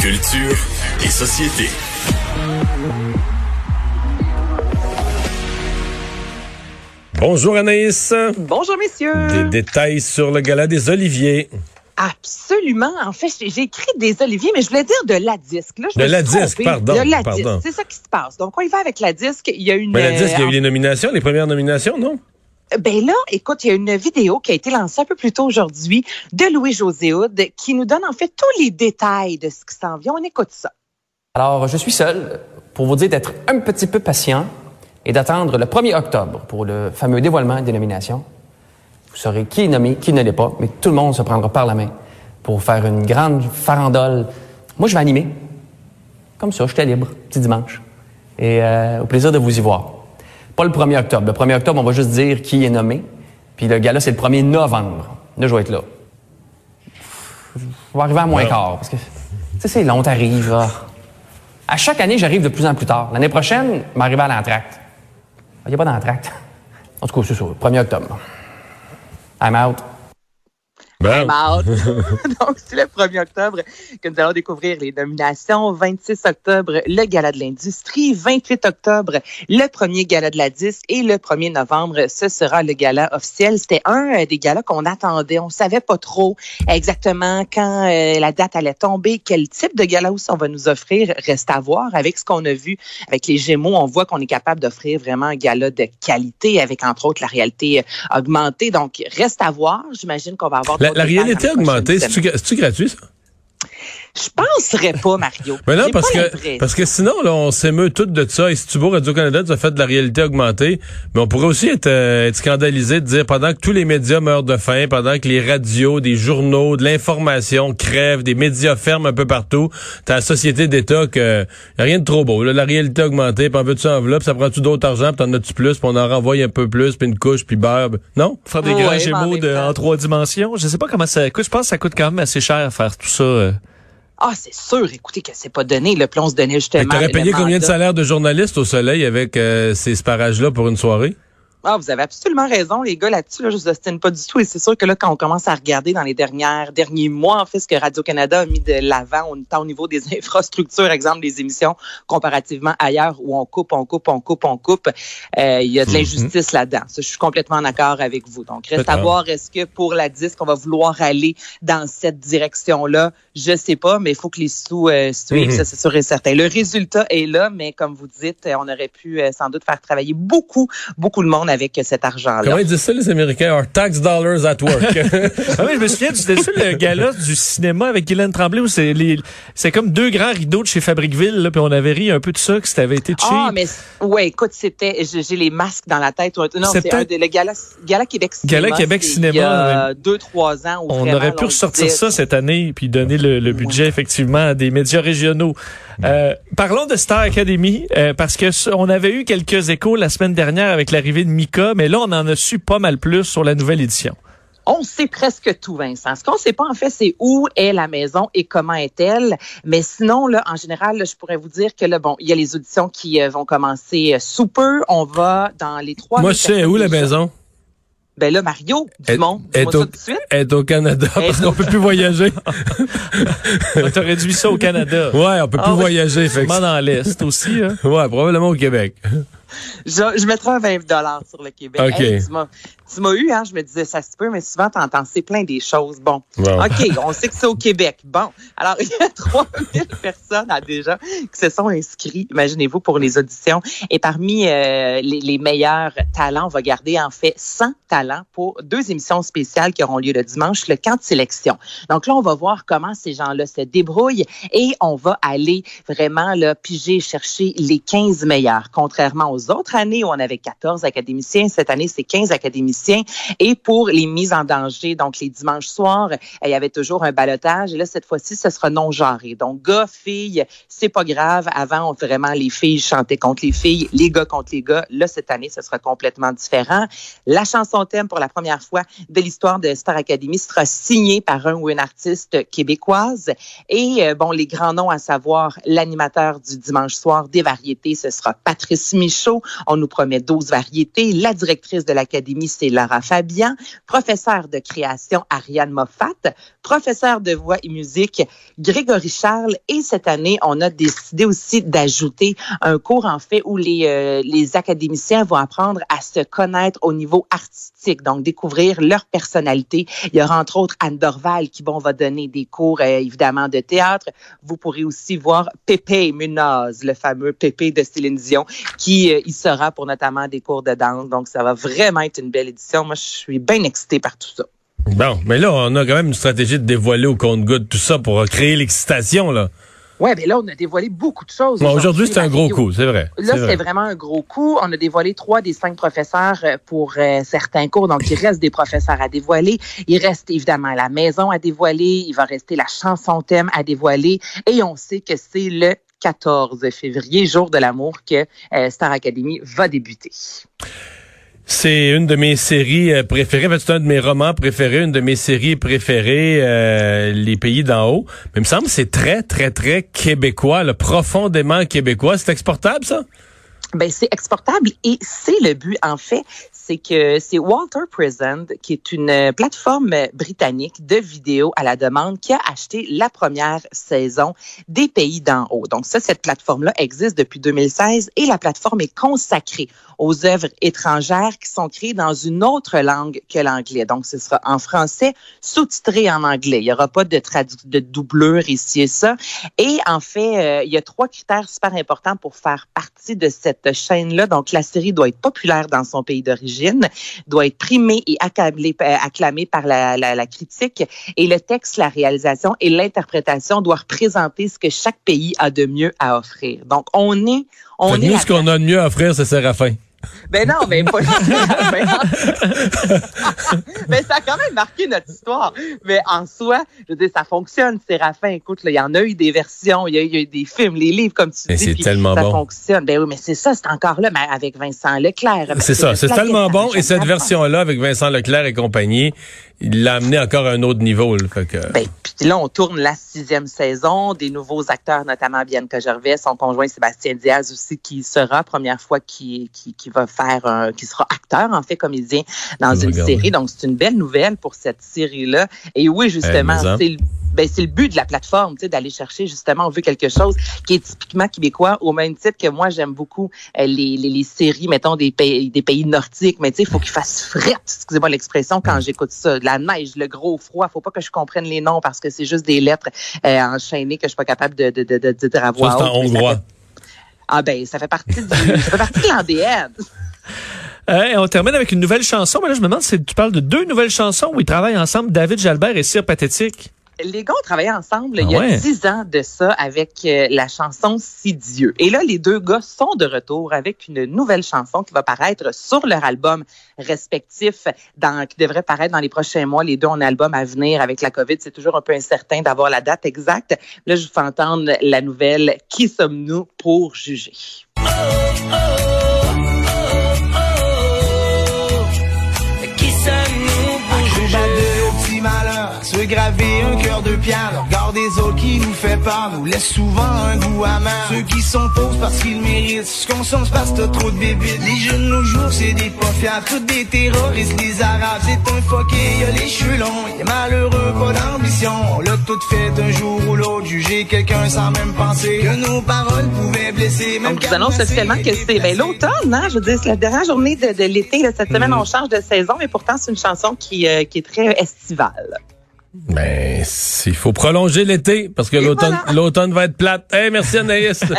Culture et société. Bonjour Anaïs. Bonjour messieurs. Des détails sur le gala des Oliviers. Absolument. En fait, j'ai écrit des oliviers, mais je voulais dire de la disque. Là, je De la disque, pardon, De la pardon. disque. C'est ça qui se passe. Donc, on y va avec la disque. Il y a une. Ben, la disque, il y a eu euh, les nominations, les premières nominations, non? Ben là, écoute, il y a une vidéo qui a été lancée un peu plus tôt aujourd'hui de Louis-José Houd qui nous donne en fait tous les détails de ce qui s'en vient. On écoute ça. Alors, je suis seul pour vous dire d'être un petit peu patient et d'attendre le 1er octobre pour le fameux dévoilement des nominations. Vous saurez qui est nommé, qui ne l'est pas, mais tout le monde se prendra par la main pour faire une grande farandole. Moi, je vais animer. Comme ça, j'étais libre, petit dimanche. Et euh, au plaisir de vous y voir. Pas le 1er octobre. Le 1er octobre, on va juste dire qui est nommé. Puis le gala, c'est le 1er novembre. Là, je vais être là. Je vais arriver à moins quart, parce que, tu sais, c'est long, t'arrives. À chaque année, j'arrive de plus en plus tard. L'année prochaine, je vais arriver à l'entracte. Il n'y a pas d'entracte. En tout cas, c'est ça, le 1er octobre. I'm out. Ben. Donc, c'est le 1er octobre que nous allons découvrir les nominations. 26 octobre, le Gala de l'industrie. 28 octobre, le premier Gala de la disque. Et le 1er novembre, ce sera le Gala officiel. C'était un euh, des galas qu'on attendait. On savait pas trop exactement quand euh, la date allait tomber, quel type de gala aussi on va nous offrir. Reste à voir. Avec ce qu'on a vu avec les Gémeaux, on voit qu'on est capable d'offrir vraiment un gala de qualité avec, entre autres, la réalité euh, augmentée. Donc, reste à voir. J'imagine qu'on va avoir la, la réalité augmentée, c'est-tu gratuit, ça? Je penserais pas, Mario. Mais non, parce pas que, parce que sinon, là, on s'émeut tout de ça. Et si tu beau Radio-Canada, tu as fait de la réalité augmentée. Mais on pourrait aussi être, euh, être scandalisé de dire pendant que tous les médias meurent de faim, pendant que les radios, des journaux, de l'information crèvent, des médias ferment un peu partout, t'as la société d'État que y a rien de trop beau. Là, la réalité augmentée, puis en veux-tu enveloppe, ça prend-tu d'autres argent, puis t'en as-tu plus, puis on en renvoie un peu plus, puis une couche, puis beurre. Non? Faire des grands gémeaux de- en trois dimensions. Je sais pas comment ça coûte. Je pense que ça coûte quand même assez cher faire tout ça. euh. Ah, c'est sûr. Écoutez que c'est pas donné. Le plan se donnait justement. que T'aurais le payé combien de mandat. salaires de journalistes au soleil avec euh, ces sparages-là pour une soirée? Ah, vous avez absolument raison, les gars, là-dessus. Là, je vous ostine pas du tout. Et c'est sûr que là, quand on commence à regarder dans les dernières, derniers mois, en fait, ce que Radio-Canada a mis de l'avant, au- tant au niveau des infrastructures, exemple des émissions, comparativement ailleurs où on coupe, on coupe, on coupe, on coupe, euh, il y a de l'injustice là-dedans. Ça, je suis complètement en accord avec vous. Donc, reste à D'accord. voir, est-ce que pour la disque, on va vouloir aller dans cette direction-là? Je sais pas, mais il faut que les sous euh, suivent, Mhm. ça, c'est sûr et certain. Le résultat est là, mais comme vous dites, on aurait pu euh, sans doute faire travailler beaucoup, beaucoup de monde avec cet argent-là. Comment ils disent ça, les Américains? Our tax dollars at work. Ah oui, je me souviens, c'était ça le gala du cinéma avec Guylaine Tremblay où c'est les, c'est comme deux grands rideaux de chez Fabriqueville, là, puis on avait ri un peu de ça, que ça avait été cheap. Ah, mais ouais, écoute, c'était, j'ai les masques dans la tête. Non, C'est un le Gala, Gala Québec Cinéma. Gala Québec Cinéma, Il y a deux, trois ans. où on vraiment, aurait pu ressortir ça cette année puis donner le, le budget effectivement à des médias régionaux. Euh, parlons de Star Academy euh, parce que on avait eu quelques échos la semaine dernière avec l'arrivée de Mika, mais là on en a su pas mal plus sur la nouvelle édition. On sait presque tout, Vincent. Ce qu'on sait pas, en fait, c'est où est la maison et comment est-elle. Mais sinon, là, en général, là, je pourrais vous dire que là, bon, il y a les auditions qui euh, vont commencer euh, sous peu. On va dans les trois. Moi, je sais où la maison? Ben là, Mario, Est- Dumont, est dis-moi ça au- tout de suite. Être au Canada parce Est- qu'on peut plus voyager. On t'a réduit ça au Canada. Ouais, on peut plus Ah oui. voyager. Fait que Sûrement dans l'Est aussi. Hein. Ouais, probablement au Québec. Je, je mettrai un 20 dollars sur le Québec. OK. Hey, tu m'as- tu eu, hein, je me disais, ça se peut, mais souvent, t'entends, c'est plein des choses. Bon. OK, on sait que c'est au Québec. Bon. Alors, il y a 3000 personnes ah, déjà qui se sont inscrits, imaginez-vous, pour les auditions. Et parmi euh, les, les meilleurs talents, on va garder en fait 100 talents pour deux émissions spéciales qui auront lieu le dimanche, le camp de sélection. Donc là, on va voir comment ces gens-là se débrouillent et on va aller vraiment là, piger, chercher les 15 meilleurs. Contrairement aux autres années on avait 14 académiciens, cette année, c'est 15 académiciens. Et pour les mises en danger, donc les dimanches soirs, euh, il y avait toujours un balotage. Et là, cette fois-ci, ce sera non genré. Donc, gars, filles, c'est pas grave. Avant, on, vraiment, les filles chantaient contre les filles, les gars contre les gars. Là, cette année, ce sera complètement différent. La chanson thème pour la première fois de l'histoire de Star Academy sera signée par un ou une artiste québécoise. Et euh, bon, les grands noms à savoir l'animateur du dimanche soir des variétés, ce sera Patrice Michaud. On nous promet 12 variétés. La directrice de l'Académie, c'est Lara Fabian. Professeur de création, Ariane Moffat. Professeur de voix et musique, Grégory Charles. Et cette année, on a décidé aussi d'ajouter un cours, en fait, où les, euh, les académiciens vont apprendre à se connaître au niveau artistique, donc découvrir leur personnalité. Il y aura entre autres Anne Dorval qui bon, va donner des cours, euh, évidemment, de théâtre. Vous pourrez aussi voir Pépé Munoz, le fameux Pépé de Céline Dion, qui y sera pour notamment des cours de danse. Donc, ça va vraiment être une belle édition. Moi, je suis bien excitée par tout ça. Bon, mais là, on a quand même une stratégie de dévoiler au compte-goutte tout ça pour créer l'excitation, là. Ouais, mais là, on a dévoilé beaucoup de choses. Bon, aujourd'hui, c'est un gros coup, c'est vrai. Là, C'est vrai. c'est vraiment un gros coup. On a dévoilé trois des cinq professeurs euh, pour euh, certains cours. Donc, il reste des professeurs à dévoiler. Il reste évidemment la maison à dévoiler. Il va rester la chanson thème à dévoiler. Et on sait que c'est le 14 février, jour de l'amour, que euh, Star Academy va débuter. C'est une de mes séries euh, préférées. En fait, c'est un de mes romans préférés, une de mes séries préférées, euh, Les Pays d'en haut. Mais il me semble que c'est très, très, très québécois, là, profondément québécois. C'est exportable, ça? Ben, c'est exportable et c'est le but, en fait. C'est que c'est Walter Present, qui est une euh, plateforme britannique de vidéos à la demande, qui a acheté la première saison des Pays d'en haut. Donc ça, cette plateforme-là existe depuis 2016 et la plateforme est consacrée aux œuvres étrangères qui sont créées dans une autre langue que l'anglais. Donc ce sera en français, sous-titré en anglais. Il n'y aura pas de, de doublure ici et ça. Et en fait, euh, il y a trois critères super importants pour faire partie de cette chaîne-là. Donc, la série doit être populaire dans son pays d'origine, doit être primée et euh, acclamée par la, la, la critique. Et le texte, la réalisation et l'interprétation doivent représenter ce que chaque pays a de mieux à offrir. Donc, on est... On est nous, à- ce qu'on a de mieux à offrir, c'est Séraphin. Ben non, mais pas. ben, mais ça a quand même marqué notre histoire. Mais en soi, je veux dire, ça fonctionne. Séraphin, écoute, il y en a eu des versions, il y a, il y a eu des films, les livres, comme tu Mais dis. c'est tellement ça bon. fonctionne. Ben oui, mais c'est ça, c'est encore là, mais avec Vincent Leclerc. C'est ça, c'est tellement bon. Et cette version-là, avec Vincent Leclerc et compagnie, il l'a amené encore à un autre niveau. là. Fait que... Ben, puis là, on tourne la sixième saison. Des nouveaux acteurs, notamment Bianca Gervais, son conjoint Sébastien Diaz aussi, qui sera première fois qui, qui, qui va faire un, qui sera acteur, en fait, comédien dans une regarde. série. Donc, c'est une belle nouvelle pour cette série-là. Et oui, justement, Eh, c'est le ben, c'est le but de la plateforme, tu sais, d'aller chercher justement, on veut quelque chose qui est typiquement québécois, au même titre que moi, j'aime beaucoup euh, les, les, les séries, mettons, des pays, des pays nordiques, mais tu sais, il faut qu'il fasse fret, excusez-moi l'expression, quand j'écoute ça. La neige, le gros froid, faut pas que je comprenne les noms parce que c'est juste des lettres euh, enchaînées que je suis pas capable de, de, de, de, de dire à voix haute, mais ça hongrois. fait- Ah ben, ça fait partie du, ça fait partie de l'ADN. On termine avec une nouvelle chanson. Mais là, je me demande si tu parles de deux nouvelles chansons où ils travaillent ensemble, David Jalbert et Cyr Pathétique. Les gars ont travaillé ensemble Ah il y a ouais? dix ans de ça avec euh, la chanson Si Dieu. Et là, les deux gars sont de retour avec une nouvelle chanson qui va paraître sur leur album respectif, dans, qui devrait paraître dans les prochains mois. Les deux ont un album à venir avec la COVID. C'est toujours un peu incertain d'avoir la date exacte. Là, je vous fais entendre la nouvelle Qui sommes-nous pour juger? Qui sommes-nous pour pierre. Le regard des autres qui nous fait peur nous laisse souvent un goût amer. Ceux qui sont pauvres parce qu'ils méritent, ce qu'on c'est parce que t'as trop de bébites. Les jeunes nos jours, c'est des pas fiables, tous des terroristes, des arabes. C'est un fucké, y a les cheveux longs, a malheureux, pas d'ambition. On l'a tout fait un jour ou l'autre, juger quelqu'un sans même penser que nos paroles pouvaient blesser. Même Donc, vous annonce officiellement que c'est ben, l'automne, hein? Je veux dire, c'est la dernière journée de, de l'été. Cette semaine, on change de saison, mais pourtant, c'est une chanson qui, euh, qui est très estivale. Ben, il faut prolonger l'été parce que l'automne voilà. l'automne va être plate. Hey, merci Anaïs.